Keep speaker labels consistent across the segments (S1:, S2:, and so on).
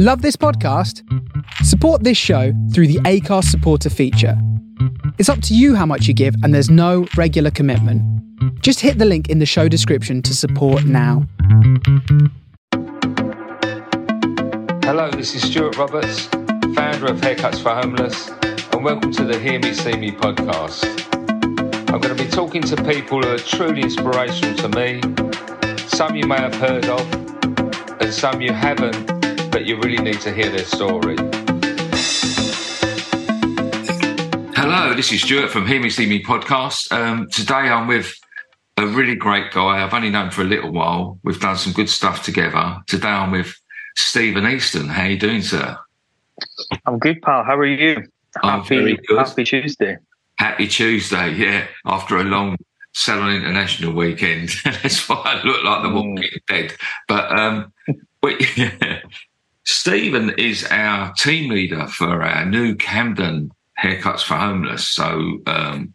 S1: Love this podcast? Support this show through the Acast supporter feature. It's up to you how much you give, and there's no regular commitment. Just hit the link in the show description to support now.
S2: Hello, this is Stuart Roberts, founder of Haircuts for Homeless, and welcome to the Hear Me See Me podcast. I'm going to be talking to people who are truly inspirational to me. Some you may have heard of, and some you haven't, but you really need to hear their story. Hello, this is Stuart from Hear Me See Me podcast. Um, today I'm with a really great guy. I've only known for a little while. We've done some good stuff together. Today I'm with Stephen Easton. How are you doing, sir?
S3: I'm good, pal. How are you?
S2: I'm
S3: happy,
S2: very good.
S3: Happy Tuesday.
S2: Happy Tuesday, yeah. After a long Salon International weekend, that's why I look like the Walking Dead. But um, we, Stephen is our team leader for our new Camden Haircuts for Homeless. So, um,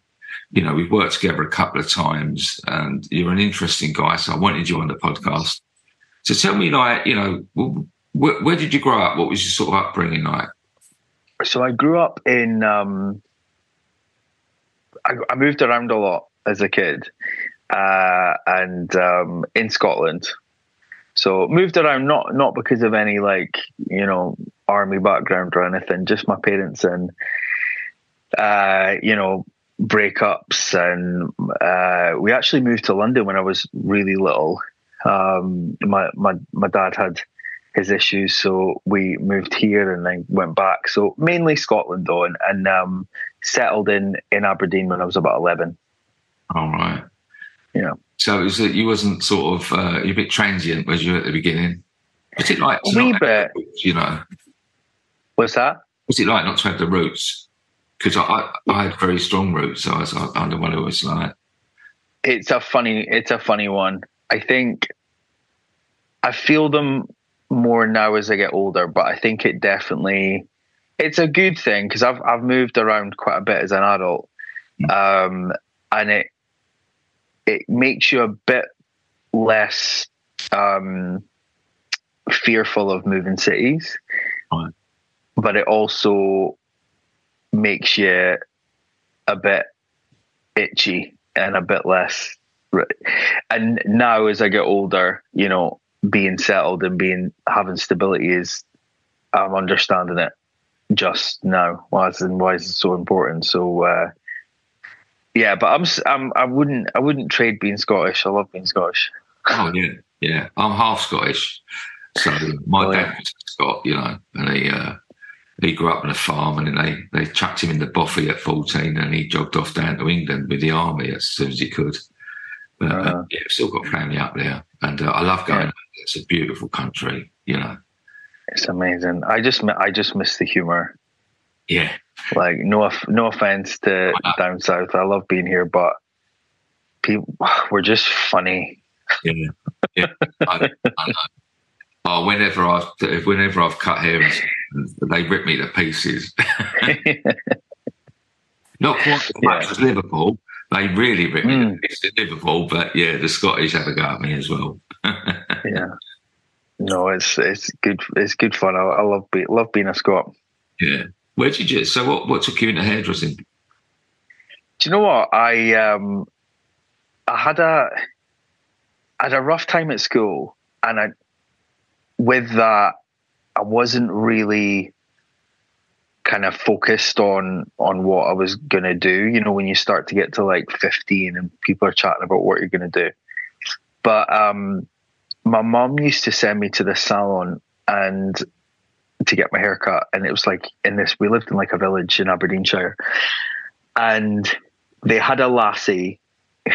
S2: you know, we've worked together a couple of times, and you're an interesting guy. So I wanted you on the podcast. So tell me, like, you know, where, where did you grow up? What was your sort of upbringing like?
S3: So I grew up in. Um, I, I moved around a lot as a kid, uh, and um, in Scotland. So moved around not not because of any like you know army background or anything, just my parents and uh, you know breakups, and uh, we actually moved to London when I was really little. Um, my my my dad had his issues, so we moved here and then went back. So mainly Scotland though, and, and um, settled in in Aberdeen when I was about eleven.
S2: All right.
S3: Yeah.
S2: So it was that you wasn't sort of uh, you're a bit transient, was you at the beginning? Was it like
S3: A wee bit.
S2: roots, you know?
S3: What's that?
S2: Was it like not to have the roots? Because I, I, I had very strong roots, so I was I wonder what it was like.
S3: It's a funny. It's a funny one. I think I feel them more now as I get older, but I think it definitely it's a good thing because I've I've moved around quite a bit as an adult, um, and it it makes you a bit less um, fearful of moving cities,
S2: Right.
S3: but it also makes you a bit itchy and a bit less. And now, as I get older, you know, being settled and being having stability is, I'm understanding it just now. Why is and why is it so important? So, uh, yeah, but I'm, I'm, I wouldn't, I wouldn't trade being Scottish. I love being Scottish.
S2: Oh yeah, yeah. I'm half Scottish, so my
S3: Oh,
S2: dad
S3: yeah.
S2: was Scot, you know, and he uh, he grew up on a farm, and they they chucked him in the bothy at 14, and he jogged off down to England with the army as soon as he could. But uh,
S3: Uh-huh.
S2: yeah, I've still got family up there, and uh, I love going.
S3: Yeah.
S2: there. It's a beautiful country, you know.
S3: It's amazing. I just, I just miss the humor.
S2: Yeah,
S3: Like, no, no offense to down south. I love being here, but people, we're just funny.
S2: yeah, yeah. I, I know. Oh, whenever I've whenever I've cut hair, they rip me to pieces. Not quite as much
S3: Yeah.
S2: as Liverpool. They really rip me
S3: Mm.
S2: to pieces at Liverpool, but yeah, the Scottish have a go at me as well.
S3: yeah. No, it's it's good. It's good fun. I, I love be, love being a Scot.
S2: yeah. Where did you? So what? What took you into hairdressing?
S3: Do you know what I um I had a I had a rough time at school, and I with that I wasn't really kind of focused on on what I was gonna do. You know, when you start to get to like fifteen and people are chatting about what you're gonna do. But um, my mom used to send me to the salon and to get my hair cut, and it was like in this. We lived in like a village in Aberdeenshire, and they had a lassie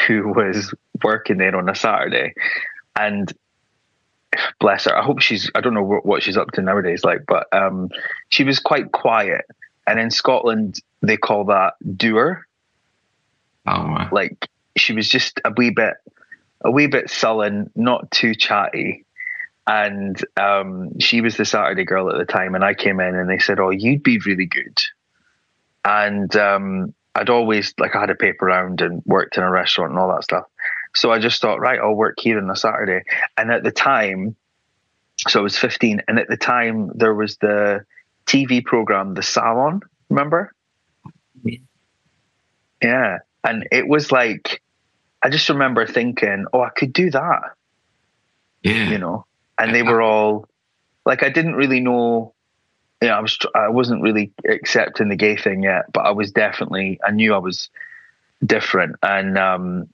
S3: who was working there on a Saturday, and bless her. I hope she's. I don't know what, what she's up to nowadays, like, but um, she was quite quiet. And in Scotland, they call that dour.
S2: Oh.
S3: Like she was just a wee bit, a wee bit sullen, not too chatty. And um, she was the Saturday girl at the time, and I came in and they said, "Oh, you'd be really good." And um, I'd always like I had a paper round and worked in a restaurant and all that stuff. So I just thought, right, I'll work here on a Saturday. And at the time, so I was 15, and at the time there was the TV program, The Salon. Remember? Yeah, and it was like I just remember thinking, "Oh, I could do that."
S2: Yeah,
S3: you know. And they were all like, I didn't really know. Yeah, I was. I wasn't really accepting the gay thing yet, but I was definitely. I knew I was different, and um,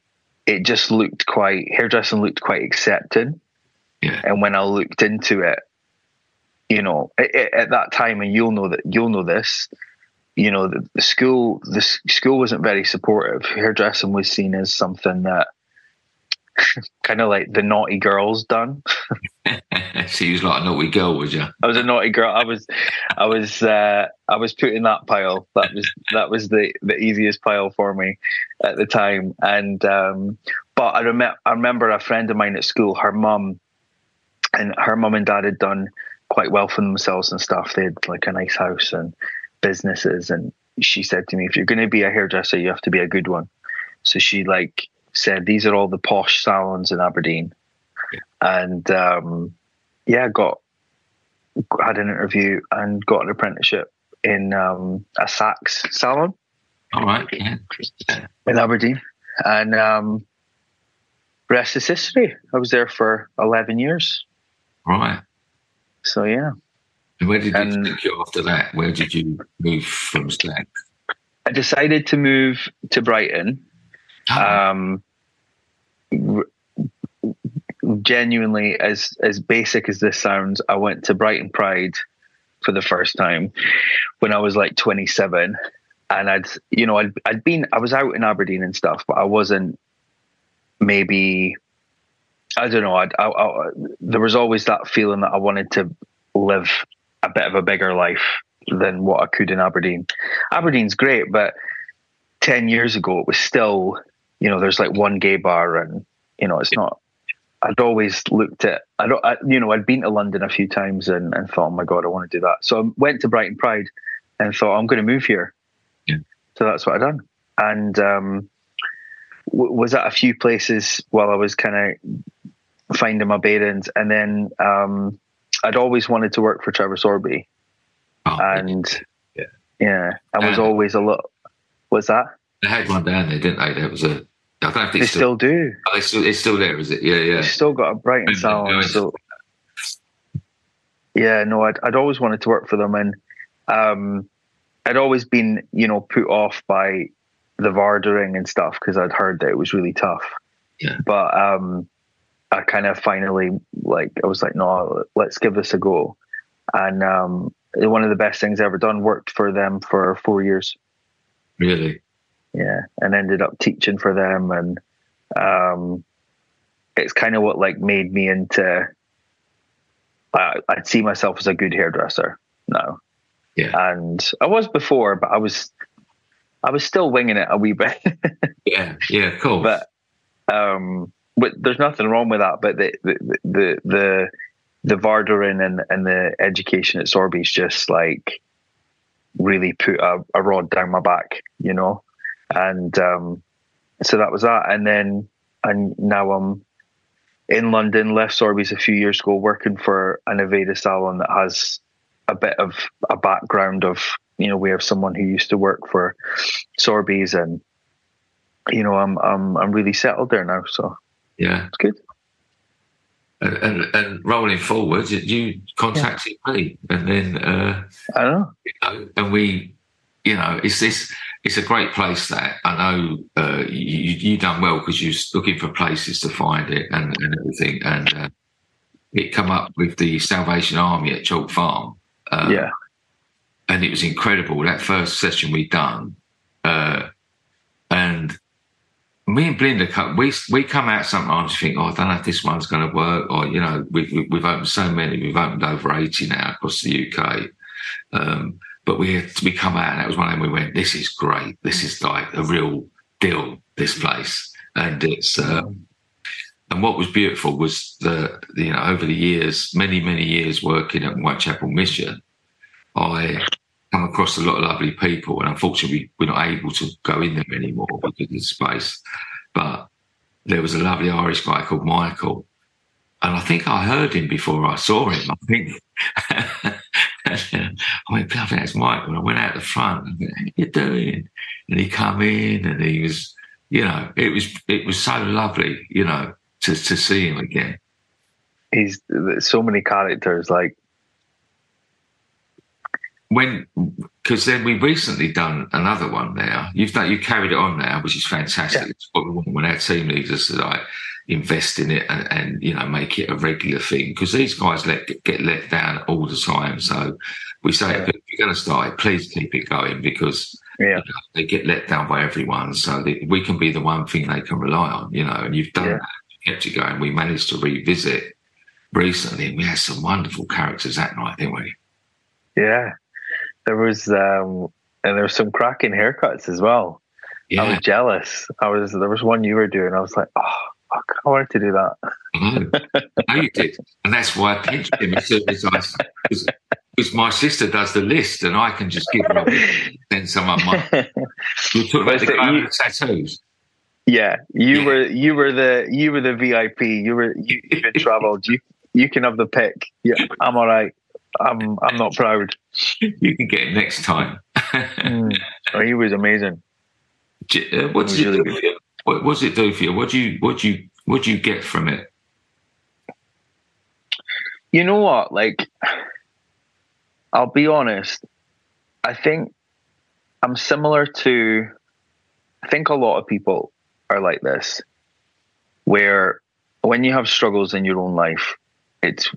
S3: it just looked quite. Hairdressing looked quite accepted.
S2: Yeah.
S3: And when I looked into it, you know, at, at that time, and you'll know that you'll know this, you know, the, the school the school wasn't very supportive. Hairdressing was seen as something that kind of like the naughty girls done.
S2: so you was like a naughty girl, was you?
S3: I was a naughty girl. I was, I was, uh, I was put in that pile. That was that was the the easiest pile for me at the time. And um, but I remember I remember a friend of mine at school. Her mum and her mum and dad had done quite well for themselves and stuff. They had like a nice house and businesses. And she said to me, "If you're going to be a hairdresser, you have to be a good one." So she like said, "These are all the posh salons in Aberdeen," yeah. and um, yeah, got had an interview and got an apprenticeship in um, a Saks salon.
S2: All right, yeah.
S3: in Aberdeen, and um, rest is history. I was there for eleven years.
S2: Right.
S3: So yeah.
S2: And where did and, you take you after that? Where did you move from Saks?
S3: I decided to move to Brighton. Oh. Um, genuinely, as as basic as this sounds, I went to Brighton Pride for the first time when I was like 27, and I'd you know I'd I'd been I was out in Aberdeen and stuff, but I wasn't maybe I don't know. I, I, I, there was always that feeling that I wanted to live a bit of a bigger life than what I could in Aberdeen. Aberdeen's great, but ten years ago it was still, you know, there's like one gay bar, and you know, it's not. I'd always looked at, I don't, I, you know, I'd been to London a few times and, and thought, oh my god, I want to do that. So I went to Brighton Pride and thought, I'm going to move here.
S2: Yeah.
S3: So that's what I done, and um, w- was at a few places while I was kind of finding my bearings, and then um, I'd always wanted to work for Trevor Sorbie, oh, and yeah, yeah, I was always a lot. What's that?
S2: They had one down there, didn't they? That was a. I don't know if
S3: they, they still, still, do.
S2: Oh, they still, it's still there, is it? Yeah, yeah.
S3: They still got a Brighton salon. So, yeah, no, I'd, I'd always wanted to work for them, and um, I'd always been, you know, put off by the Vardering and stuff because I'd heard that it was really tough.
S2: Yeah.
S3: But um, I kind of finally like I was like, no, let's give this a go. And um, one of the best things I ever done. Worked for them for four years.
S2: Really?
S3: Yeah, and ended up teaching for them, and um, it's kind of what like made me into. I, I'd see myself as a good hairdresser now.
S2: Yeah.
S3: And I was before, but I was I was still winging it a wee bit.
S2: yeah, yeah, cool.
S3: But um but there's nothing wrong with that. But the the the the, the Vardering and and the education at Sorbie's just like really put a, a rod down my back, you know, and um, so that was that. And then and now I'm in London. Left Sorbie's a few years ago, working for an Aveda salon that has a bit of a background of you know we have someone who used to work for Sorbie's and you know I'm I'm I'm really settled there now. So
S2: yeah,
S3: it's good.
S2: And, and, and rolling forward, you contacted yeah. me, and then uh,
S3: I know.
S2: You know, and we, you know, it's this. It's a great place that I know uh, you you done well because you're looking for places to find it and, and everything, and uh, it come up with the Salvation Army at Chalk Farm.
S3: Um, yeah,
S2: and it was incredible that first session we done, uh, and me and Belinda, we we come out sometimes You think, oh, I don't know if this one's going to work, or you know, we, we, have opened so many, we've opened over eighty now across the UK. Um, but we had, we come out, and that was one of them. We went, this is great. This is like a real deal. This place, and it's. Um, and what was beautiful was the, you know, over the years, many, many years working at Whitechapel Mission, I come across a lot of lovely people, and unfortunately, we're not able to go in them anymore because of the space. But there was a lovely Irish guy called Michael, and I think I heard him before I saw him. I think. I went, I think that's Mike. When I went out the front, I went, how you doing? And he come in and he was, you know, it was it was so lovely, you know, to to see him again.
S3: He's so many characters. Like
S2: when because then we recently done another one there. You've done you carried it on now, which is fantastic. Yeah. It's what we want when our team leaders to like invest in it and, and you know make it a regular thing because these guys let get let down all the time. So we say if you're going to start it, please keep it going because yeah. You know, they get let down by everyone. So they, we can be the one thing they can rely on. You know, and you've done yeah. that, you kept it going. We managed to revisit recently, and we had some wonderful characters that night, didn't we?
S3: Yeah, there was, um, and there was some cracking haircuts as well. Yeah. I was jealous. I was there was one you were doing. I was like, oh, I wanted to do that.
S2: I know you did, and that's why I pinched him as soon as I because my sister does the list, and I can just give her a then someone might. We're talking about the guy with the tattoos.
S3: Yeah, you yeah. were you were the you were the VIP. You were you, you've been travelled. You you can have the pick. Yeah, I'm all right. I'm I'm not proud.
S2: You can get it next time. mm.
S3: oh, he was amazing.
S2: Uh, what did really do you? What, does it do for you? What do you what do you what do you get from it?
S3: You know what? Like, I'll be honest. I think I'm similar to. I think a lot of people are like this, where when you have struggles in your own life, it's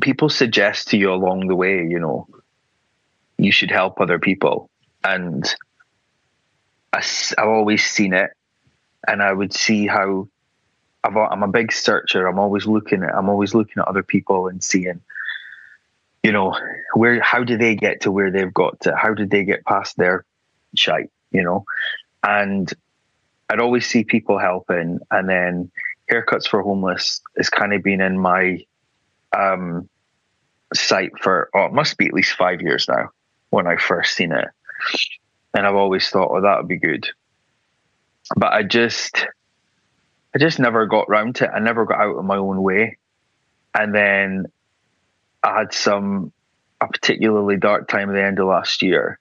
S3: people suggest to you along the way, you know, you should help other people. And I, have always seen it, and I would see how i am a big searcher. I'm always looking at I'm always looking at other people and seeing, you know, where how do they get to where they've got to? How did they get past their shite? You know, and I'd always see people helping, and then haircuts for homeless has kind of been in my um, sight for oh, it must be at least five years now when I first seen it, and I've always thought, oh, that would be good, but I just, I just never got round to it. I never got out of my own way, and then I had some a particularly dark time at the end of last year,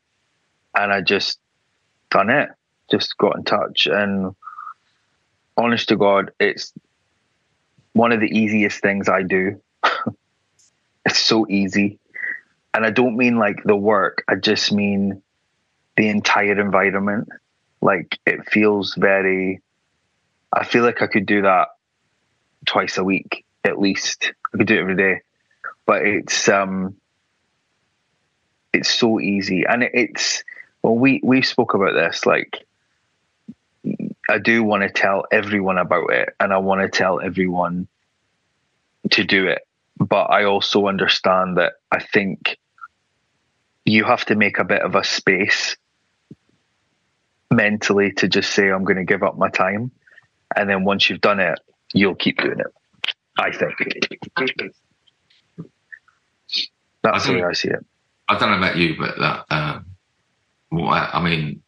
S3: and I just done it, just got in touch, and honest to God, it's one of the easiest things I do. it's so easy. And I don't mean like the work, I just mean the entire environment. Like it feels very, I feel like I could do that twice a week at least. I could do it every day. But it's, um, it's so easy. And it's, well, we, we spoke about this, like, I do want to tell everyone about it and I want to tell everyone to do it. But I also understand that I think you have to make a bit of a space mentally to just say, I'm going to give up my time. And then once you've done it, you'll keep doing it. I think. That's the way I see it.
S2: I don't know about you, but that, um, well, I, I mean,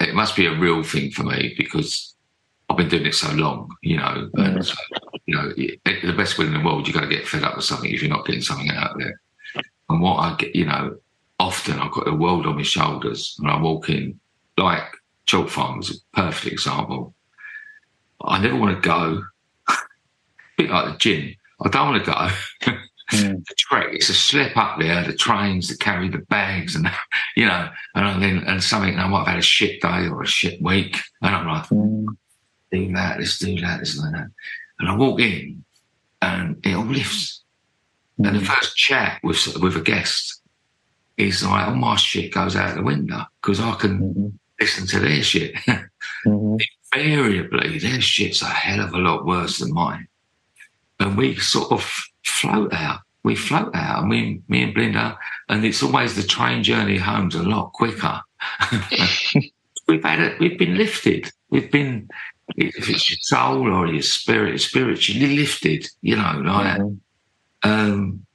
S2: it must be a real thing for me because I've been doing it so long, you know. And mm. you know, the best will in the world, you've got to get fed up with something if you're not getting something out there. And what I get, you know, often I've got the world on my shoulders and I walk in. like Chalk Farm is a perfect example. I never want to go. a bit like the gym. I don't want to go. Mm. the trek, it's a slip up there, the trains that carry the bags and, you know, and then, and something, and I might have had a shit day or a shit week. And I'm like, mm. do that, let's do that, let's do that. And I walk in and it all lifts. Mm. And the mm. first chat with, with a guest is like, all my shit goes out the window because I can mm-hmm. listen to their shit. mm-hmm. Invariably, their shit's a hell of a lot worse than mine. And we sort of float out. We float out, and me, me and Belinda, and it's always the train journey home's a lot quicker. we've had it, we've been lifted. We've been, if it's your soul or your spirit, spiritually lifted, you know, like, mm-hmm. um,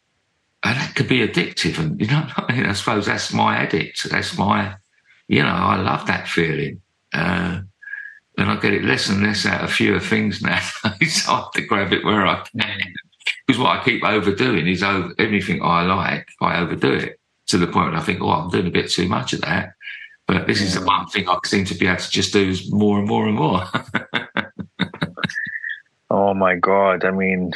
S2: and that could be addictive. And, you know, I, mean? I suppose that's my addict. That's my, you know, I love that feeling. Uh, and I get it less and less out of fewer things now. so I have to grab it where I can. Because what I keep overdoing is over, anything I like, I overdo it to the point where I think, oh, I'm doing a bit too much of that. But this is the one thing I seem to be able to just do is more and more and more.
S3: oh my god! I mean,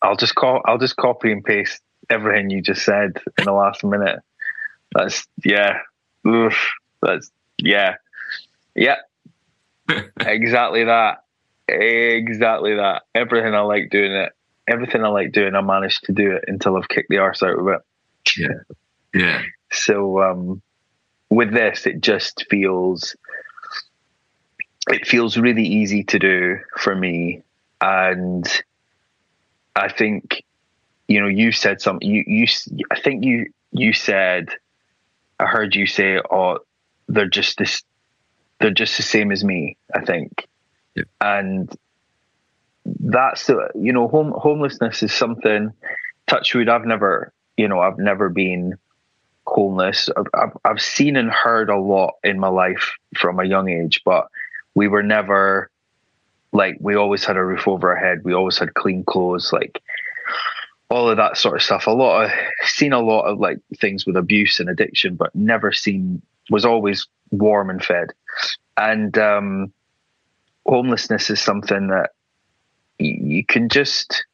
S3: I'll just call. I'll just copy and paste everything you just said in the last minute. That's yeah. Oof, that's yeah. Yeah. exactly that. Exactly that. Everything I like doing it. Everything I like doing, I managed to do it until I've kicked the arse out of it.
S2: Yeah. Yeah.
S3: So um with this, it just feels it feels really easy to do for me, and I think you know you said something. You you I think you you said I heard you say, "Oh, they're just this, they're just the same as me." I think,
S2: yeah.
S3: and that's the you know home homelessness is something. Touchwood, I've never you know I've never been homeless. I've, I've seen and heard a lot in my life from a young age, but we were never like we always had a roof over our head. We always had clean clothes, like all of that sort of stuff. A lot of seen a lot of like things with abuse and addiction, but never seen was always warm and fed. And um, homelessness is something that you, you can just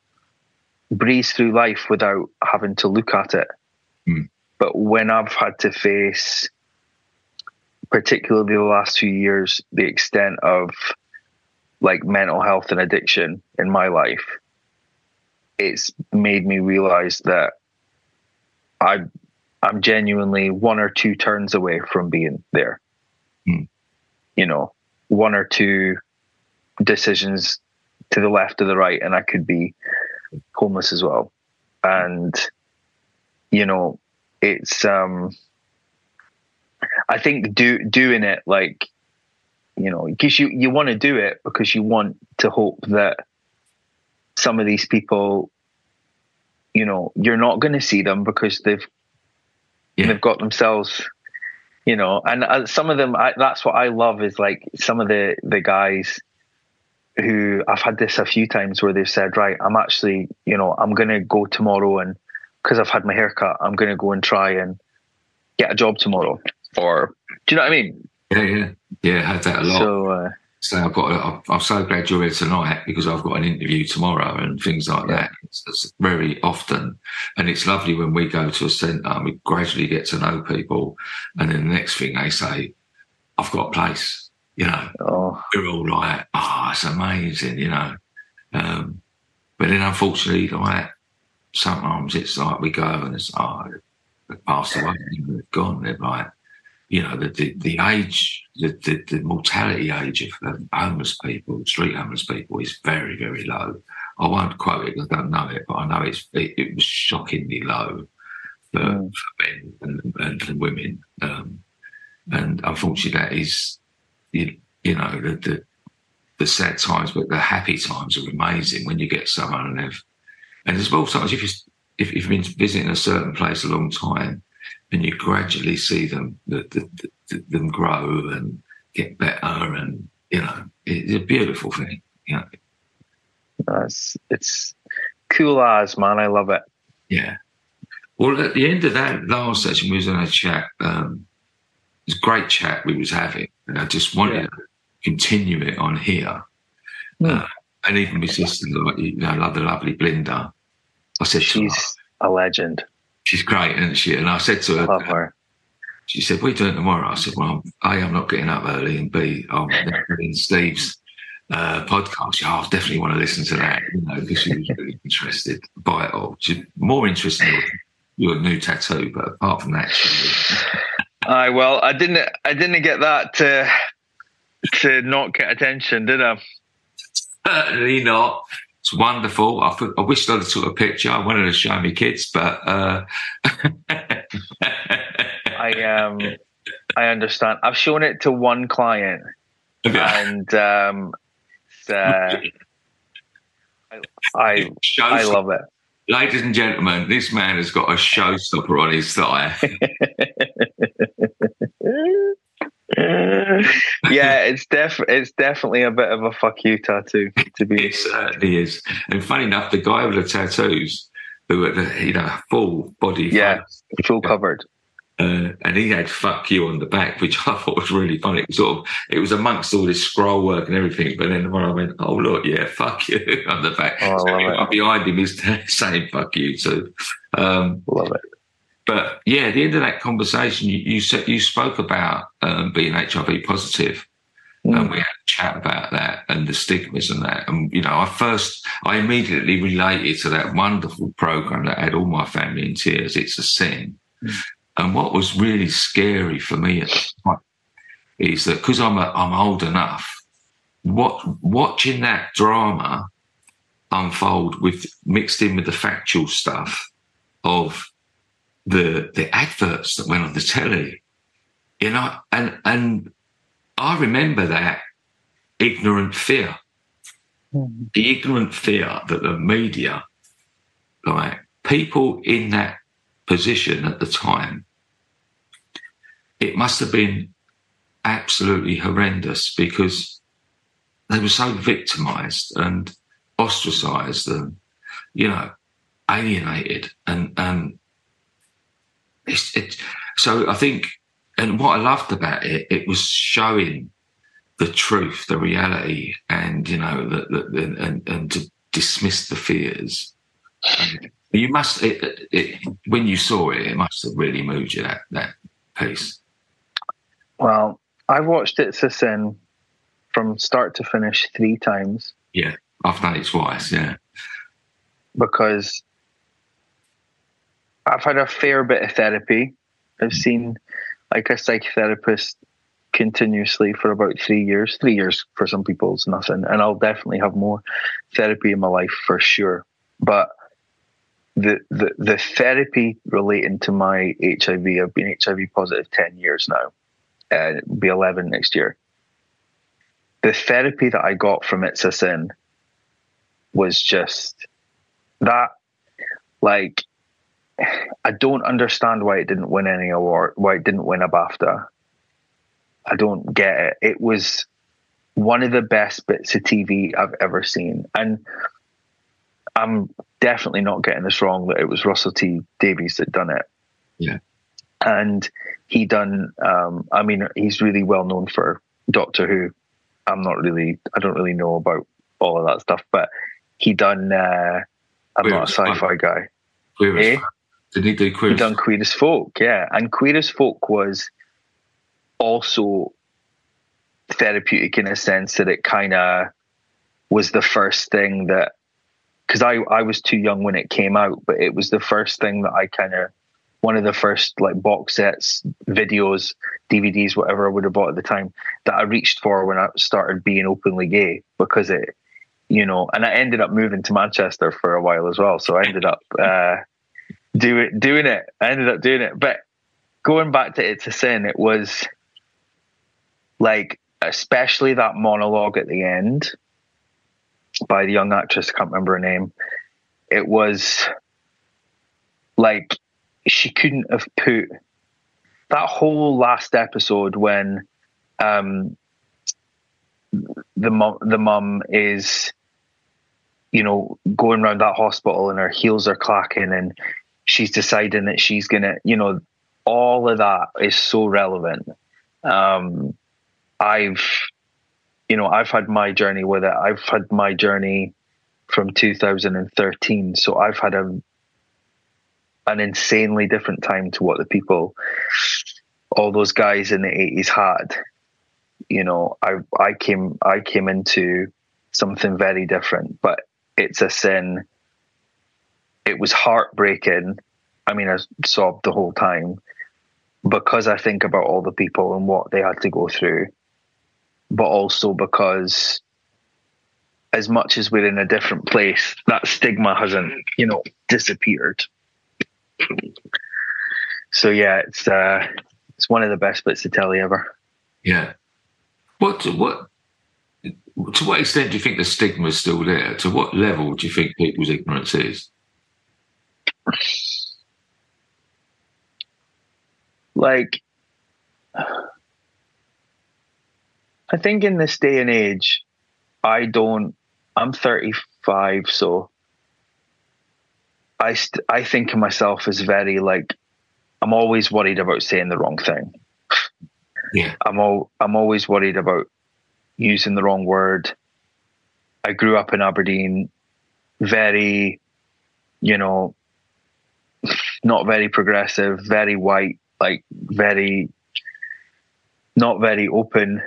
S3: breeze through life without having to look at it.
S2: Mm.
S3: But when I've had to face, particularly the last few years, the extent of like mental health and addiction in my life, it's made me realize that I I'm genuinely one or two turns away from being there.
S2: Mm.
S3: You know, one or two decisions to the left or the right, and I could be homeless as well. And you know, it's um I think do doing it like you know because you you want to do it because you want to hope that some of these people you know you're not going to see them because they've yeah. they've got themselves you know and uh, some of them I, that's what I love is like some of the the guys who I've had this a few times where they've said right I'm actually you know I'm going to go tomorrow and because I've had my haircut, I'm going to go and try and get a job tomorrow. Or do you know what I mean?
S2: Yeah, yeah, yeah. I had that a lot.
S3: So, uh,
S2: so I've got. A, I'm so glad you're here tonight because I've got an interview tomorrow and things like yeah. that. It's, it's, very often, and it's lovely when we go to a centre and we gradually get to know people, and then the next thing they say, "I've got a place." You know,
S3: oh.
S2: we're all like, "Oh, it's amazing," you know. Um, but then, unfortunately, like sometimes it's like we go and it's oh they passed away they've gone they're like you know the the, the age the, the, the mortality age of homeless people street homeless people is very very low I won't quote it because I don't know it but I know it's it, it was shockingly low for, mm. for men and, and, and women um, and unfortunately that is you, you know the, the the sad times, but the happy times are amazing when you get someone and they've and as well, sometimes if, you, if you've been visiting a certain place a long time and you gradually see them, the, the, the, them grow and get better and, you know, it's a beautiful thing. You know.
S3: It's, it's cool as, man. I love it.
S2: Yeah. Well, at the end of that last session, we was in a chat. Um, it was a great chat we was having, and I just wanted yeah. to continue it on here. Mm. Uh, and even my sister, you know, the lovely Belinda, I said,
S3: she's her, a legend.
S2: She's great, isn't she? And I said to her,
S3: her.
S2: She said, "What are you doing tomorrow?" I said, "Well, A, I'm not getting up early, and B, I'm in Steve's uh, podcast. She, oh, I definitely want to listen to that, you know, because she was really interested by it all. She's more interested in your new tattoo, but apart from that, she
S3: I well, I didn't, I didn't get that to to not get attention, did I?
S2: Certainly not. It's wonderful. I, I wish I'd took a picture. I wanted to show my kids, but uh...
S3: I um I understand. I've shown it to one client, and um, uh, I I, I love it.
S2: Ladies and gentlemen, this man has got a showstopper on his thigh.
S3: yeah, it's def it's definitely a bit of a fuck you tattoo to be.
S2: It certainly is. And funny enough, the guy with the tattoos, who had the you know full body,
S3: yeah, face, full covered.
S2: Uh, and he had "fuck you" on the back, which I thought was really funny. It was sort of, it was amongst all this scroll work and everything. But then when I went, "Oh look, yeah, fuck you" on the back, oh, so behind him is saying "fuck you" too. Um,
S3: love it.
S2: But yeah, at the end of that conversation, you you, said, you spoke about um, being HIV positive, mm. and we had a chat about that and the stigmas and that. And you know, I first, I immediately related to that wonderful program that had all my family in tears. It's a sin. Mm. And what was really scary for me at the time is that because I'm a, I'm old enough, what watching that drama unfold with mixed in with the factual stuff of the the adverts that went on the telly, you know, and and I remember that ignorant fear, mm-hmm. the ignorant fear that the media, like people in that position at the time, it must have been absolutely horrendous because they were so victimized and ostracized and you know alienated and and it's, it, so I think, and what I loved about it, it was showing the truth, the reality, and you know, the, the, and and to dismiss the fears. And you must, it, it, when you saw it, it must have really moved you that that piece.
S3: Well, I've watched it a Sin from start to finish three times.
S2: Yeah, I've done it twice. Yeah,
S3: because I've had a fair bit of therapy. I've seen like a psychotherapist continuously for about three years. Three years for some people is nothing, and I'll definitely have more therapy in my life for sure. But the the the therapy relating to my HIV, I've been HIV positive ten years now. Uh, be eleven next year. The therapy that I got from It's a Sin was just that, like I don't understand why it didn't win any award, why it didn't win a BAFTA. I don't get it. It was one of the best bits of TV I've ever seen. And I'm definitely not getting this wrong that it was Russell T Davies that done it.
S2: Yeah.
S3: And he done um, I mean he's really well known for Doctor Who. I'm not really I don't really know about all of that stuff, but he done uh, I'm not a sci-fi guy.
S2: Eh? Did he do Queer?
S3: He done Queer as Folk, yeah. And Queer as Folk was also therapeutic in a sense that it kind of was the first thing that because I, I was too young when it came out, but it was the first thing that I kind of one of the first like box sets, videos, DVDs, whatever I would have bought at the time that I reached for when I started being openly gay because it, you know, and I ended up moving to Manchester for a while as well. So I ended up uh, do it, doing it. I ended up doing it. But going back to It's a Sin, it was like, especially that monologue at the end by the young actress, I can't remember her name. It was like she couldn't have put that whole last episode when um, the mom the mum is you know going around that hospital and her heels are clacking and she's deciding that she's gonna, you know, all of that is so relevant. Um, I've, you know, I've had my journey with it. I've had my journey from 2013, so I've had a an insanely different time to what the people, all those guys in the 80s had. You know, I I came I came into something very different, but it's a sin it was heartbreaking. I mean, I sobbed the whole time because I think about all the people and what they had to go through, but also because as much as we're in a different place, that stigma hasn't, you know, disappeared. So yeah, it's uh, it's one of the best bits of telly ever.
S2: Yeah. What what to what extent do you think the stigma is still there? To what level do you think people's ignorance is?
S3: Like I think in this day and age, I don't. I'm 35, so I st- I think of myself as very like I'm always worried about saying the wrong thing.
S2: Yeah.
S3: I'm all I'm always worried about using the wrong word. I grew up in Aberdeen, very, you know, not very progressive, very white, like very not very open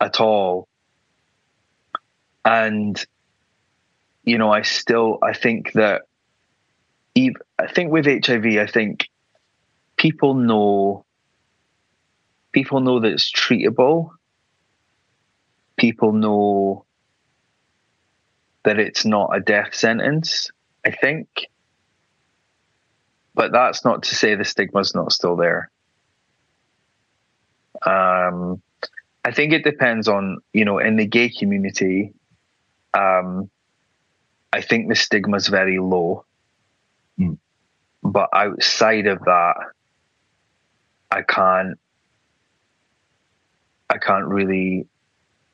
S3: at all. And you know, I still I think that I think with HIV, I think people know people know that it's treatable. People know that it's not a death sentence, I think. But that's not to say the stigma's not still there. Um, I think it depends on, you know, in the gay community, um, I think the stigma's very low.
S2: Mm.
S3: But outside of that, I can't I can't really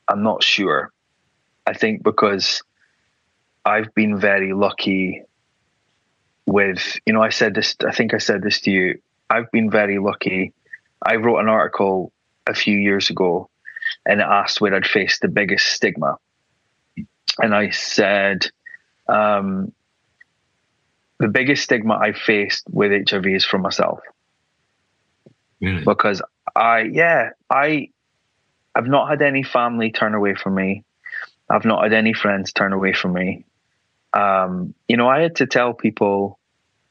S3: I'm not sure. I think because I've been very lucky with you know, I said this I think I said this to you. I've been very lucky. I wrote an article a few years ago and it asked where I'd faced the biggest stigma. And I said, um, the biggest stigma I faced with HIV is from myself.
S2: Really?
S3: Because I, yeah, I, I've not had any family turn away from me. I've not had any friends turn away from me. Um, you know, I had to tell people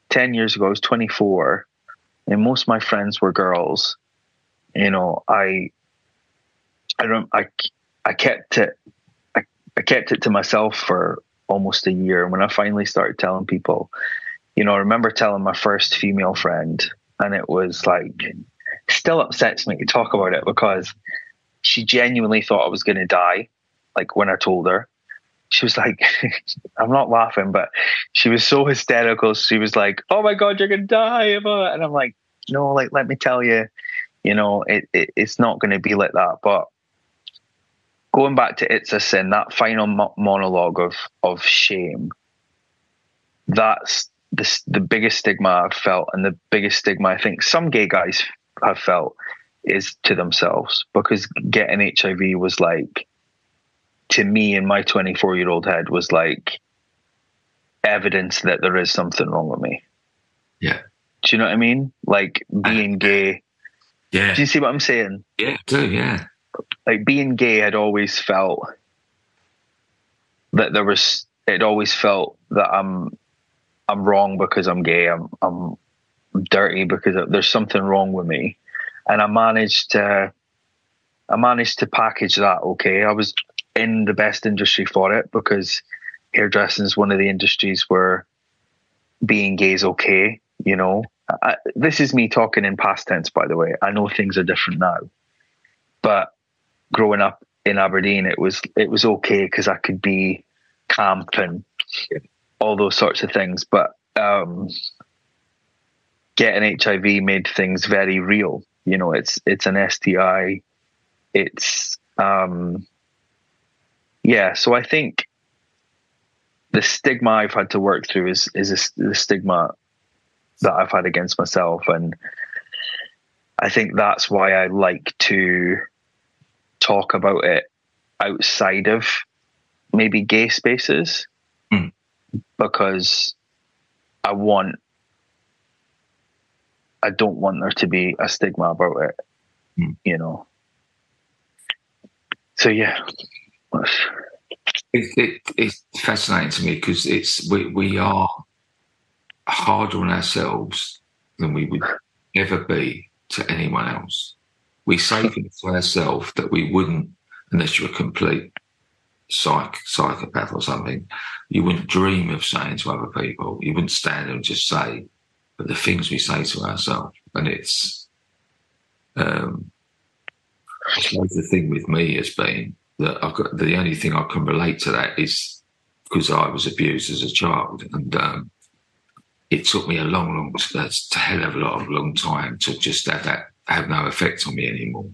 S3: 10 years ago, I was 24, and most of my friends were girls. You know, I, I don't, I, I kept it, I, I kept it to myself for almost a year. And when I finally started telling people, you know, I remember telling my first female friend, and it was like, still upsets me to talk about it because she genuinely thought I was going to die. Like when I told her, she was like, I'm not laughing, but she was so hysterical. She was like, Oh my God, you're to die. And I'm like, No, like, let me tell you, you know, it, it it's not going to be like that. But going back to It's a Sin, that final mo- monologue of, of shame, that's the, the biggest stigma I've felt. And the biggest stigma I think some gay guys have felt is to themselves because getting HIV was like, to me in my 24 year old head was like evidence that there is something wrong with me.
S2: Yeah.
S3: Do you know what I mean? Like being gay.
S2: Yeah.
S3: Do you see what I'm saying?
S2: Yeah, I do, yeah.
S3: Like being gay had always felt that there was it always felt that I'm I'm wrong because I'm gay. I'm I'm dirty because there's something wrong with me. And I managed to I managed to package that okay. I was in the best industry for it because hairdressing is one of the industries where being gay is okay. You know, I, this is me talking in past tense, by the way. I know things are different now, but growing up in Aberdeen, it was it was okay because I could be camp and all those sorts of things. But um, getting HIV made things very real. You know, it's it's an STI. It's um, yeah. So I think the stigma I've had to work through is is a, the stigma that I've had against myself, and I think that's why I like to talk about it outside of maybe gay spaces
S2: Mm.
S3: because I want I don't want there to be a stigma about it,
S2: Mm.
S3: you know. So yeah,
S2: It, it, it's fascinating to me because it's we, we are harder on ourselves than we would ever be to anyone else. We say things to ourselves that we wouldn't unless you're a complete psych psychopath or something. You wouldn't dream of saying to other people. You wouldn't stand there and just say, but the things we say to ourselves, and it's. Um, I suppose the thing with me has been that I've got the only thing I can relate to that is because I was abused as a child, and um, it took me a long, long, that's a hell of a lot of long time to just have that have no effect on me anymore.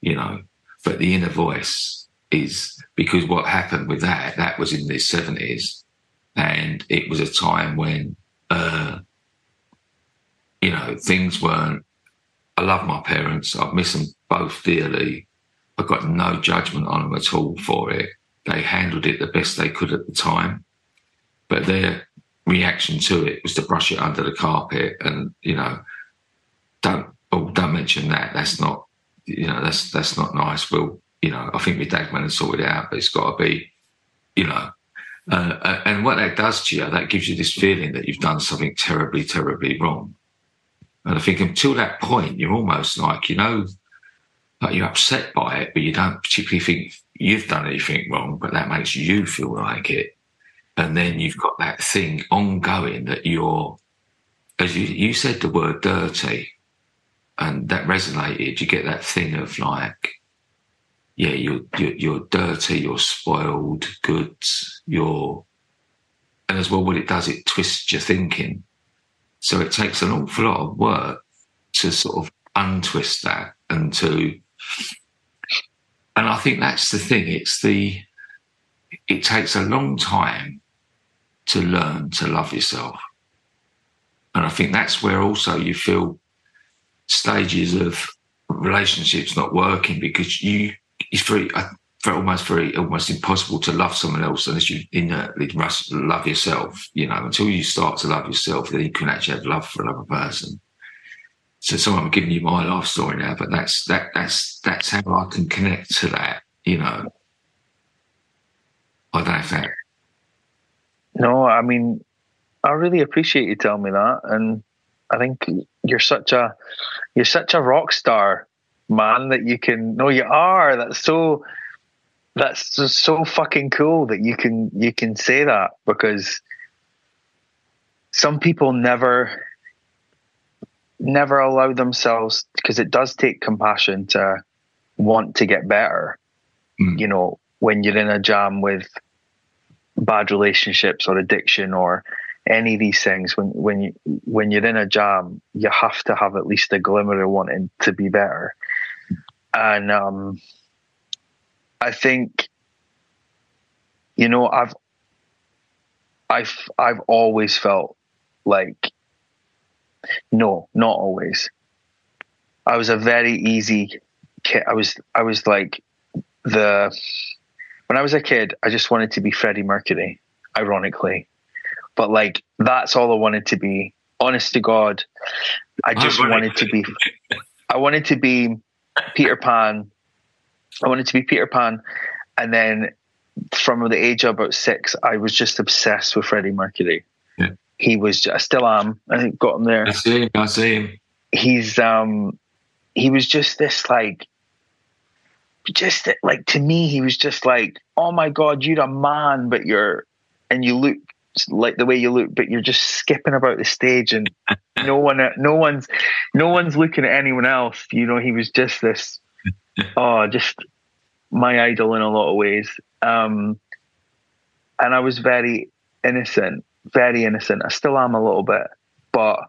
S2: You know, but the inner voice is because what happened with that, that was in the 70s. And it was a time when, uh, you know, things weren't. I love my parents. I miss them both dearly. I've got no judgment on them at all for it. They handled it the best they could at the time. But their reaction to it was to brush it under the carpet and, you know, don't oh, don't mention that. That's not you know, that's that's not nice. Well, you know, I think my dad went and sorted it out, but it's got to be, you know, uh, uh, and what that does to you, that gives you this feeling that you've done something terribly, terribly wrong. And I think until that point, you're almost like, you know, like you're upset by it, but you don't particularly think you've done anything wrong, but that makes you feel like it. And then you've got that thing ongoing that you're, as you, you said the word dirty, and that resonated. You get that thing of like, yeah, you're, you're, you're dirty, you're spoiled goods, you're, and as well, what it does, it twists your thinking. So it takes an awful lot of work to sort of untwist that and to, and I think that's the thing. It's the, it takes a long time to learn to love yourself. And I think that's where also you feel stages of relationships not working because you it's very very almost very almost impossible to love someone else unless you must love yourself. You know, until you start to love yourself, then you can actually have love for another person. So, so I'm giving you my life story now, but that's that that's that's how I can connect to that. You know, I don't know that.
S3: No, I mean, I really appreciate you telling me that, and I think you're such a you're such a rock star, man. That you can no, you are. That's so that's just so fucking cool that you can you can say that because some people never never allow themselves because it does take compassion to want to get better. Mm. You know, when you're in a jam with bad relationships or addiction or any of these things when when you when you're in a jam you have to have at least a glimmer of wanting to be better and um, i think you know i've i've i've always felt like no not always i was a very easy kid i was i was like the when i was a kid i just wanted to be freddie mercury ironically but like that's all I wanted to be. Honest to God, I just wanted to be. I wanted to be Peter Pan. I wanted to be Peter Pan, and then from the age of about six, I was just obsessed with Freddie Mercury. Yeah. He was. I still am. I got him there.
S2: I see him. I see him.
S3: He's um, he was just this like, just like to me, he was just like, oh my god, you're a man, but you're, and you look like the way you look, but you're just skipping about the stage and no one, no one's, no one's looking at anyone else. You know, he was just this, oh, just my idol in a lot of ways. Um, and I was very innocent, very innocent. I still am a little bit, but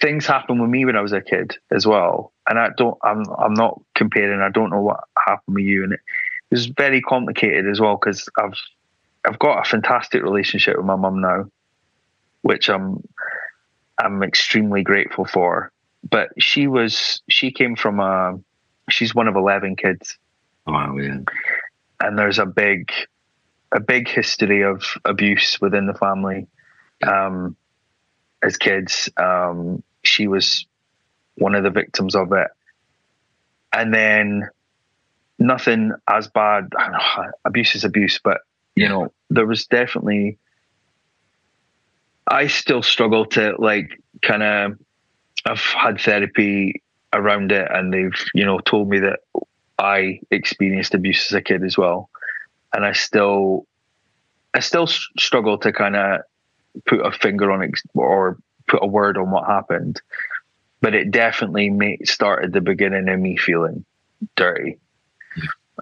S3: things happened with me when I was a kid as well. And I don't, I'm, I'm not comparing. I don't know what happened with you, and it was very complicated as well because I've I've got a fantastic relationship with my mum now, which I'm I'm extremely grateful for. But she was she came from a she's one of eleven kids.
S2: Oh, wow, yeah.
S3: And there's a big a big history of abuse within the family. Um, as kids, um, she was one of the victims of it, and then nothing as bad. Know, abuse is abuse, but you know, there was definitely. I still struggle to like kind of. I've had therapy around it, and they've you know told me that I experienced abuse as a kid as well, and I still, I still struggle to kind of put a finger on it or put a word on what happened, but it definitely made, started the beginning of me feeling dirty,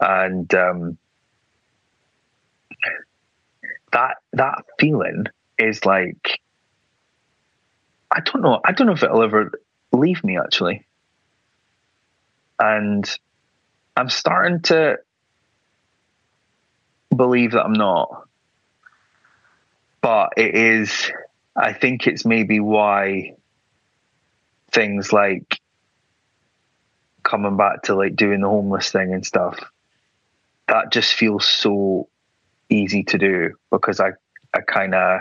S3: and um, that that feeling is like I don't know. I don't know if it'll ever leave me actually. And I'm starting to believe that I'm not. But it is, I think it's maybe why things like coming back to like doing the homeless thing and stuff, that just feels so easy to do because I, I kind of,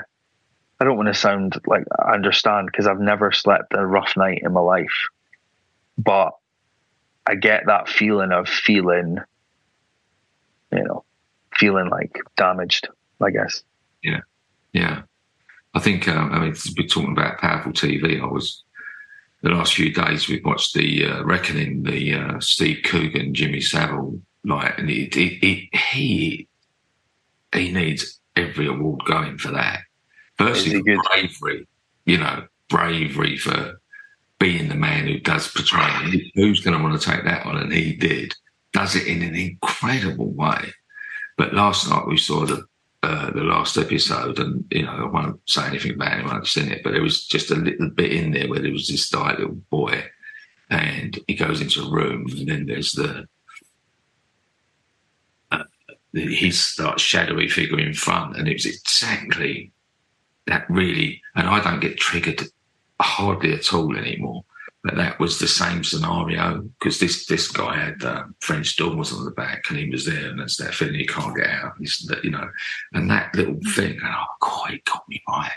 S3: I don't want to sound like I understand because I've never slept a rough night in my life, but I get that feeling of feeling, you know, feeling like damaged, I guess.
S2: Yeah. Yeah. I think, um, I mean, we're talking about powerful TV. I was, the last few days, we've watched the uh, Reckoning, the uh, Steve Coogan, Jimmy Savile, like, and he, he, he, he needs every award going for that. Firstly, bravery, you know, bravery for being the man who does portray. Who's going to want to take that on? And he did. Does it in an incredible way. But last night we saw the uh, the last episode, and you know I won't say anything about anyone who's seen it, but there was just a little bit in there where there was this like little boy, and he goes into a room, and then there's the uh, he starts shadowy figure in front, and it was exactly that really, and I don't get triggered hardly at all anymore. But that was the same scenario because this this guy had uh, French doors on the back and he was there and it's that feeling he can't get out. He's, you know, and that little thing, oh God, it got me right,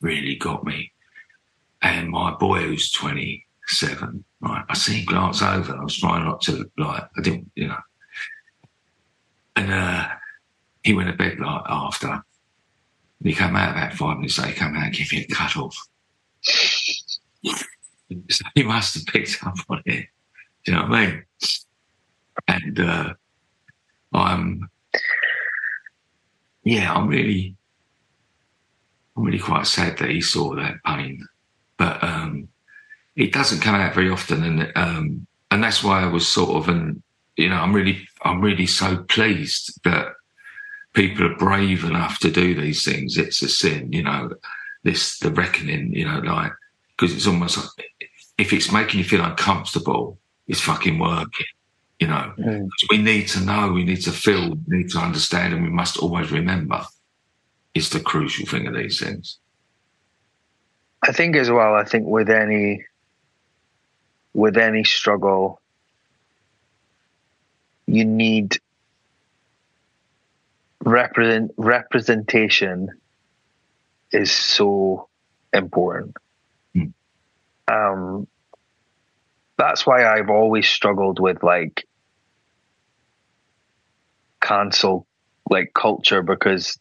S2: really got me. And my boy who's twenty seven, right, I see him glance over. I was trying not to like, I didn't, you know, and uh, he went to bed like after. He came out about five minutes later, he came out and gave me a cut off. he must have picked up on it. Do you know what I mean? And uh, I'm, yeah, I'm really, I'm really quite sad that he saw that pain, but um, it doesn't come out very often, and um, and that's why I was sort of, and you know, I'm really, I'm really so pleased that people are brave enough to do these things. It's a sin, you know, this the reckoning, you know, like because it's almost like if it's making you feel uncomfortable, it's fucking working. You know, mm. we need to know, we need to feel, we need to understand, and we must always remember it's the crucial thing of these things.
S3: I think as well, I think with any with any struggle, you need represent representation is so important. Mm. Um, that's why I've always struggled with like cancel like culture because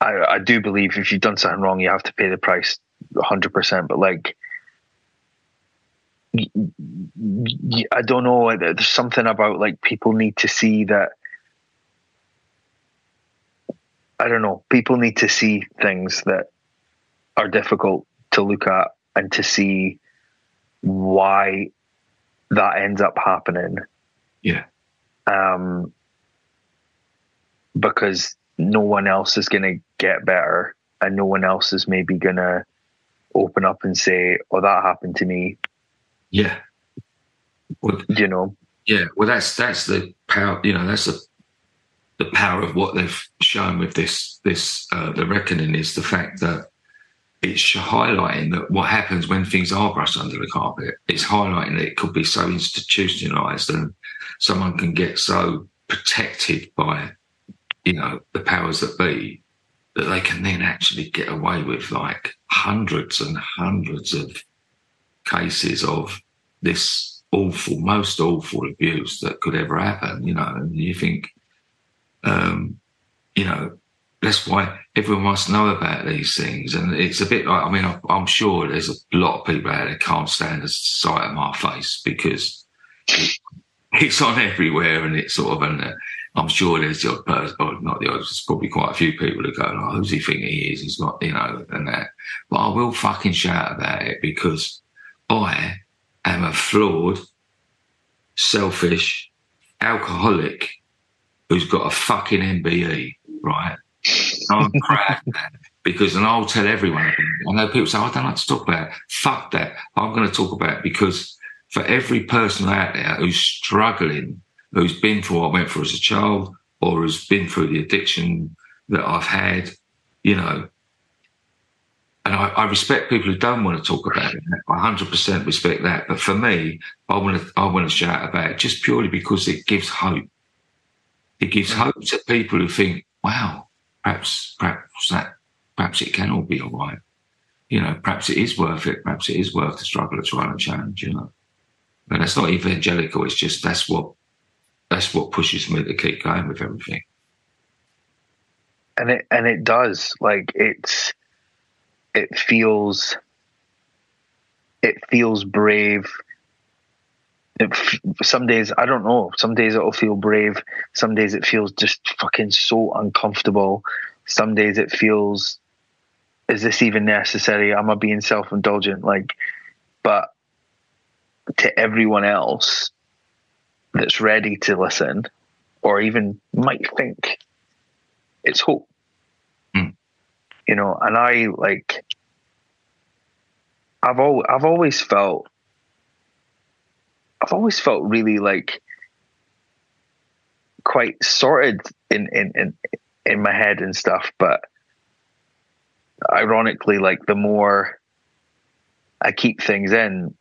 S3: I, I do believe if you've done something wrong, you have to pay the price 100%. But like, I don't know. Uh, there's something about like people need to see that. I don't know. People need to see things that are difficult to look at and to see why that ends up happening.
S2: Yeah.
S3: Um, because no one else is going to get better and no one else is maybe going to open up and say, oh, that happened to me.
S2: Yeah.
S3: Well, you know?
S2: Yeah. Well, that's, that's the power, you know, that's the, the power of what they've shown with this, this, uh, the reckoning is the fact that it's highlighting that what happens when things are brushed under the carpet. It's highlighting that it could be so institutionalized and someone can get so protected by, you know, the powers that be that they can then actually get away with like hundreds and hundreds of cases of this awful, most awful abuse that could ever happen, you know, and you think, um, you know, that's why everyone must know about these things. And it's a bit like, I mean, I'm sure there's a lot of people out there can't stand the sight of my face because it's on everywhere and it's sort of, and uh, I'm sure there's the odd person, or not the odd, there's probably quite a few people who go, oh, who's he think he is? He's not, you know, and that. But I will fucking shout about it because I am a flawed, selfish, alcoholic who's got a fucking MBE, right? I'm proud because, and I'll tell everyone. I know people say, oh, I don't like to talk about it. Fuck that. I'm going to talk about it because for every person out there who's struggling who's been through what I went through as a child or has been through the addiction that I've had, you know. And I, I respect people who don't want to talk about it. I 100% respect that. But for me, I want to I want to shout about it just purely because it gives hope. It gives hope to people who think, wow, perhaps perhaps that perhaps it can all be all right. You know, perhaps it is worth it. Perhaps it is worth the struggle, the trial and change. You know, and that's not evangelical. It's just that's what that's what pushes me to keep going with everything.
S3: And it and it does like it's it feels it feels brave. It, some days I don't know. Some days it'll feel brave. Some days it feels just fucking so uncomfortable. Some days it feels, is this even necessary? Am I being self indulgent? Like, but to everyone else, that's ready to listen or even might think it's hope. Mm. You know, and I like I've always I've always felt I've always felt really like quite sorted in in in, in my head and stuff, but ironically like the more I keep things in,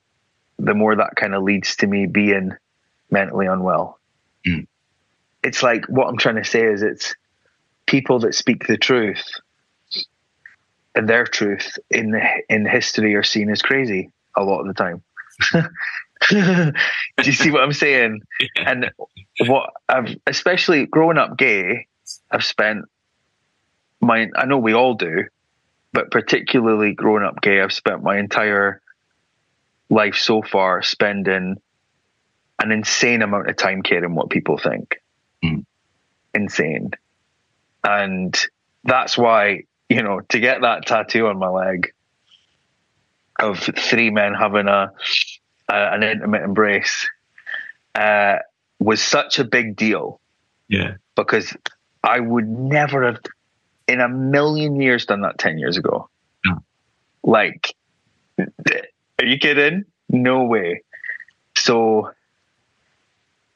S3: the more that kind of leads to me being mentally unwell. Mm. It's like what I'm trying to say is it's people that speak the truth and their truth in the, in history are seen as crazy a lot of the time. Do you see what I'm saying? And what I've especially growing up gay, I've spent my I know we all do, but particularly growing up gay, I've spent my entire life so far spending an insane amount of time caring what people think. Mm. Insane. And that's why, you know, to get that tattoo on my leg of three men having a, a an intimate embrace uh, was such a big deal.
S2: Yeah.
S3: Because I would never have in a million years done that 10 years ago. Like, are you kidding? No way. So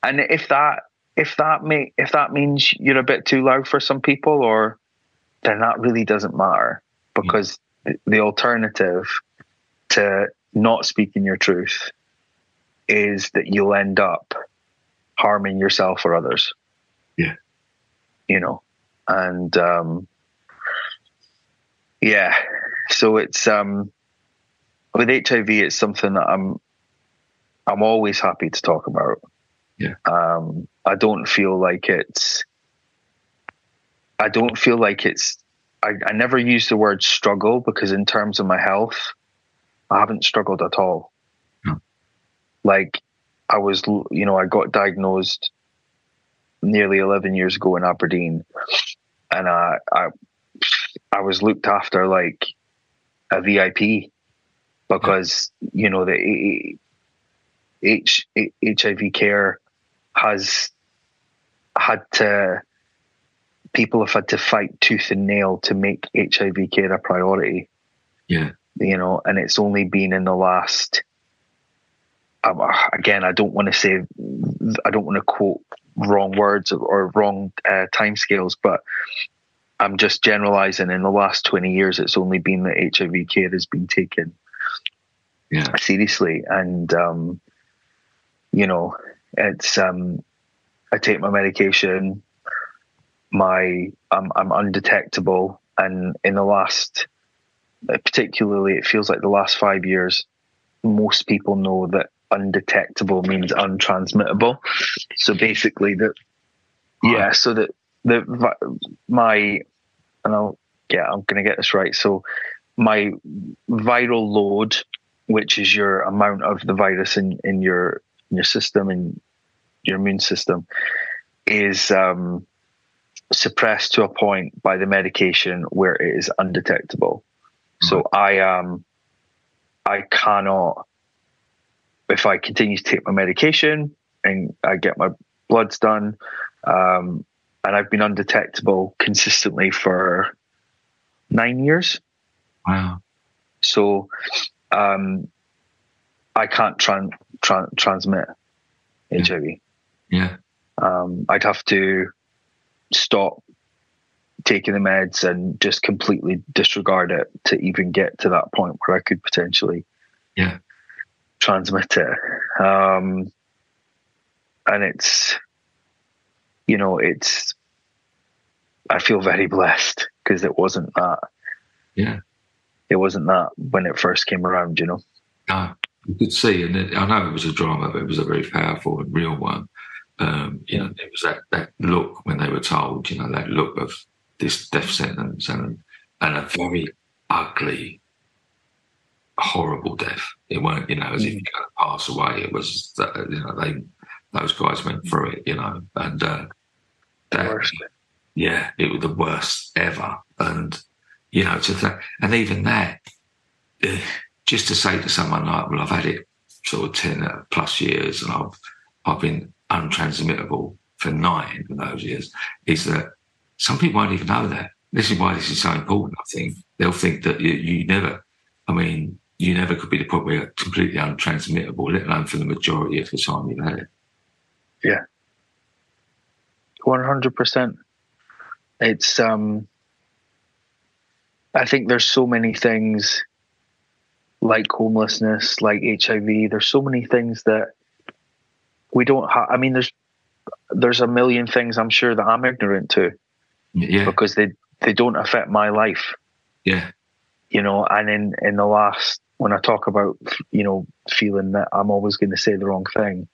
S3: and if that if that may if that means you're a bit too loud for some people or then that really doesn't matter because mm. the alternative to not speaking your truth is that you'll end up harming yourself or others.
S2: Yeah.
S3: You know. And um yeah. So it's um with HIV it's something that I'm I'm always happy to talk about.
S2: Yeah.
S3: Um, I don't feel like it's. I don't feel like it's. I, I never use the word struggle because in terms of my health, I haven't struggled at all. Like I was, you know, I got diagnosed nearly 11 years ago in Aberdeen, and I, I, I was looked after like a VIP because you know the H, HIV care has had to people have had to fight tooth and nail to make HIV care a priority.
S2: Yeah.
S3: You know, and it's only been in the last um, again, I don't want to say, I don't want to quote wrong words or, wrong uh, timescales, but I'm just generalizing. In the last 20 years, it's only been that HIV care has been taken
S2: yeah.
S3: seriously. And, um, you know, it's um, I take my medication, my I'm I'm undetectable, and in the last, particularly, it feels like the last five years, most people know that undetectable means untransmittable. So basically, that yeah, so that the my and I'll yeah I'm going to get this right. So my viral load, which is your amount of the virus in in your your system and your immune system is um, suppressed to a point by the medication where it is undetectable. Mm-hmm. So I um I cannot if I continue to take my medication and I get my bloods done, um, and I've been undetectable consistently for nine years.
S2: Wow.
S3: So um, I can't tran- tran- transmit HIV.
S2: Yeah.
S3: Um, I'd have to stop taking the meds and just completely disregard it to even get to that point where I could potentially
S2: yeah
S3: transmit it. Um, and it's, you know, it's, I feel very blessed because it wasn't that.
S2: Yeah.
S3: It wasn't that when it first came around, you know.
S2: No, you could see, and it, I know it was a drama, but it was a very powerful and real one. Um, you know, it was that, that look when they were told, you know, that look of this death sentence and and a very ugly, horrible death. It weren't, you know, as mm. if you're going to pass away. It was, you know, they those guys went through it, you know, and uh, that, yeah, it was the worst ever. And you know, to th- and even that, uh, just to say to someone like, well, I've had it sort of ten plus years, and I've I've been untransmittable for nine of those years, is that some people won't even know that. This is why this is so important. I think they'll think that you, you never. I mean, you never could be the point where you're completely untransmittable, let alone for the majority of the time you've had it.
S3: Yeah. 100%. It's, um, I think there's so many things like homelessness, like HIV. There's so many things that we don't have. I mean, there's, there's a million things I'm sure that I'm ignorant to.
S2: Yeah.
S3: Because they, they don't affect my life.
S2: Yeah.
S3: You know, and in, in the last, when I talk about, you know, feeling that I'm always going to say the wrong thing,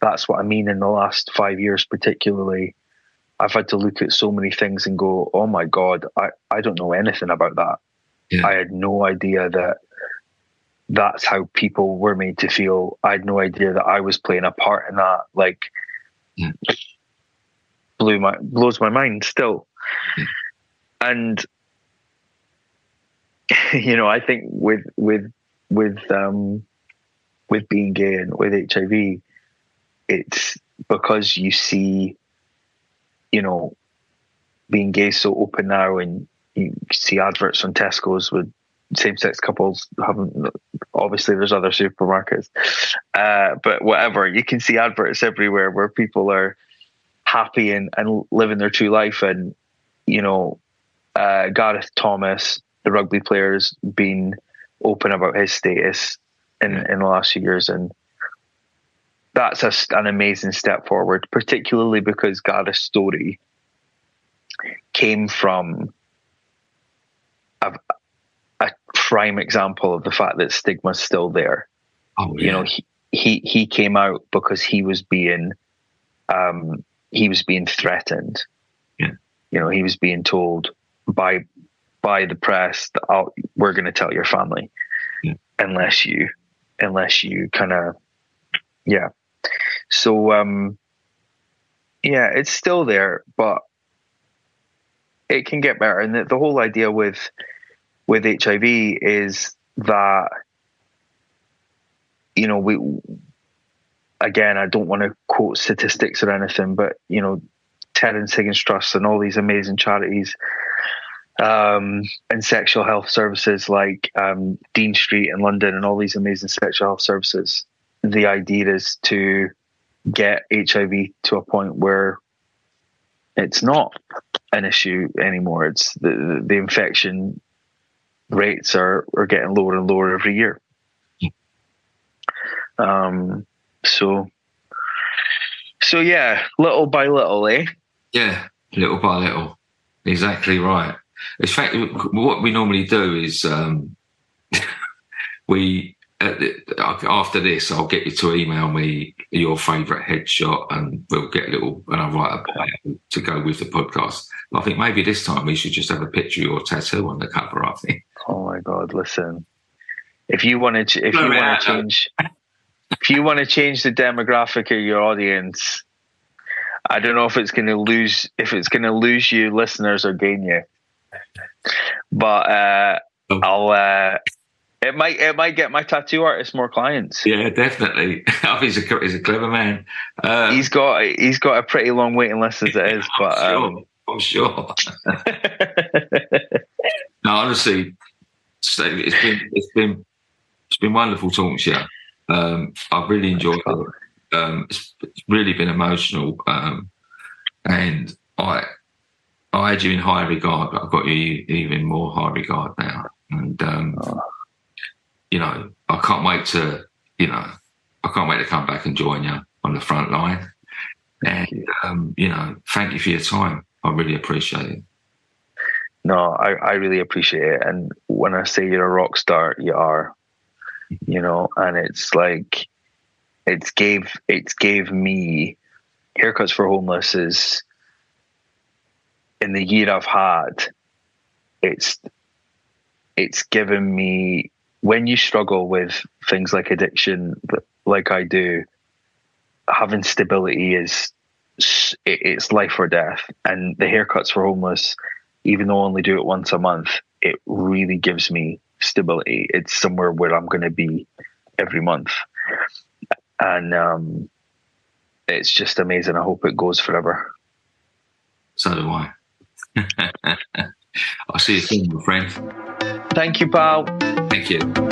S3: that's what I mean in the last five years, particularly. I've had to look at so many things and go, oh my God, I, I don't know anything about that. Yeah. I had no idea that that's how people were made to feel. I had no idea that I was playing a part in that. Like, yeah. blew my blows my mind still. Yeah. And you know, I think with with with um with being gay and with HIV, it's because you see, you know, being gay so open now, and you see adverts on Tesco's with same-sex couples having. Obviously, there's other supermarkets, uh, but whatever. You can see adverts everywhere where people are happy and, and living their true life, and you know, uh, Gareth Thomas, the rugby player, has been open about his status in in the last few years, and that's a, an amazing step forward, particularly because Gareth's story came from a, a prime example of the fact that stigma's still there.
S2: Oh,
S3: yeah. You know, he, he he came out because he was being um, he was being threatened.
S2: Yeah.
S3: You know, he was being told by by the press that oh, we're going to tell your family
S2: yeah.
S3: unless you unless you kind of yeah so um, yeah, it's still there, but it can get better. And the, the whole idea with with HIV is that you know we again I don't want to quote statistics or anything, but you know Terrence Higgins Trust and all these amazing charities um, and sexual health services like um, Dean Street in London and all these amazing sexual health services. The idea is to get HIV to a point where it's not an issue anymore. It's the, the, the infection rates are, are getting lower and lower every year. Um, so, so yeah, little by little, eh?
S2: Yeah, little by little. Exactly right. In fact, what we normally do is um, we after this, I'll get you to email me your favourite headshot, and we'll get a little, and I'll write a bio to go with the podcast. I think maybe this time we should just have a picture of your tattoo on the cover. I think.
S3: Oh my god! Listen, if you want to, if you want to change, if you want to change the demographic of your audience, I don't know if it's going to lose, if it's going to lose you listeners or gain you, but uh, oh. I'll. Uh, it might it might get my tattoo artist more clients.
S2: Yeah, definitely. he's a he's a clever man.
S3: Uh, he's got he's got a pretty long waiting list as it is, but
S2: I'm sure. Um, I'm sure. no, honestly, it's been it's been it's been wonderful talking to you. Um, I've really enjoyed it. um, it's, it's, really been emotional, um, and I I had you in high regard, but I've got you even more high regard now, and um, oh. you know I can't wait to you know I can't wait to come back and join you on the front line, and you. Um, you know thank you for your time. I really appreciate it.
S3: No, I, I really appreciate it. And when I say you're a rock star, you are, you know, and it's like, it's gave, it's gave me haircuts for homeless is in the year I've had, it's, it's given me, when you struggle with things like addiction, like I do, having stability is, it's life or death. And the haircuts for homeless, even though I only do it once a month, it really gives me stability. It's somewhere where I'm going to be every month. And um, it's just amazing. I hope it goes forever.
S2: So do I. I'll see you soon, my friend.
S3: Thank you, pal.
S2: Thank you.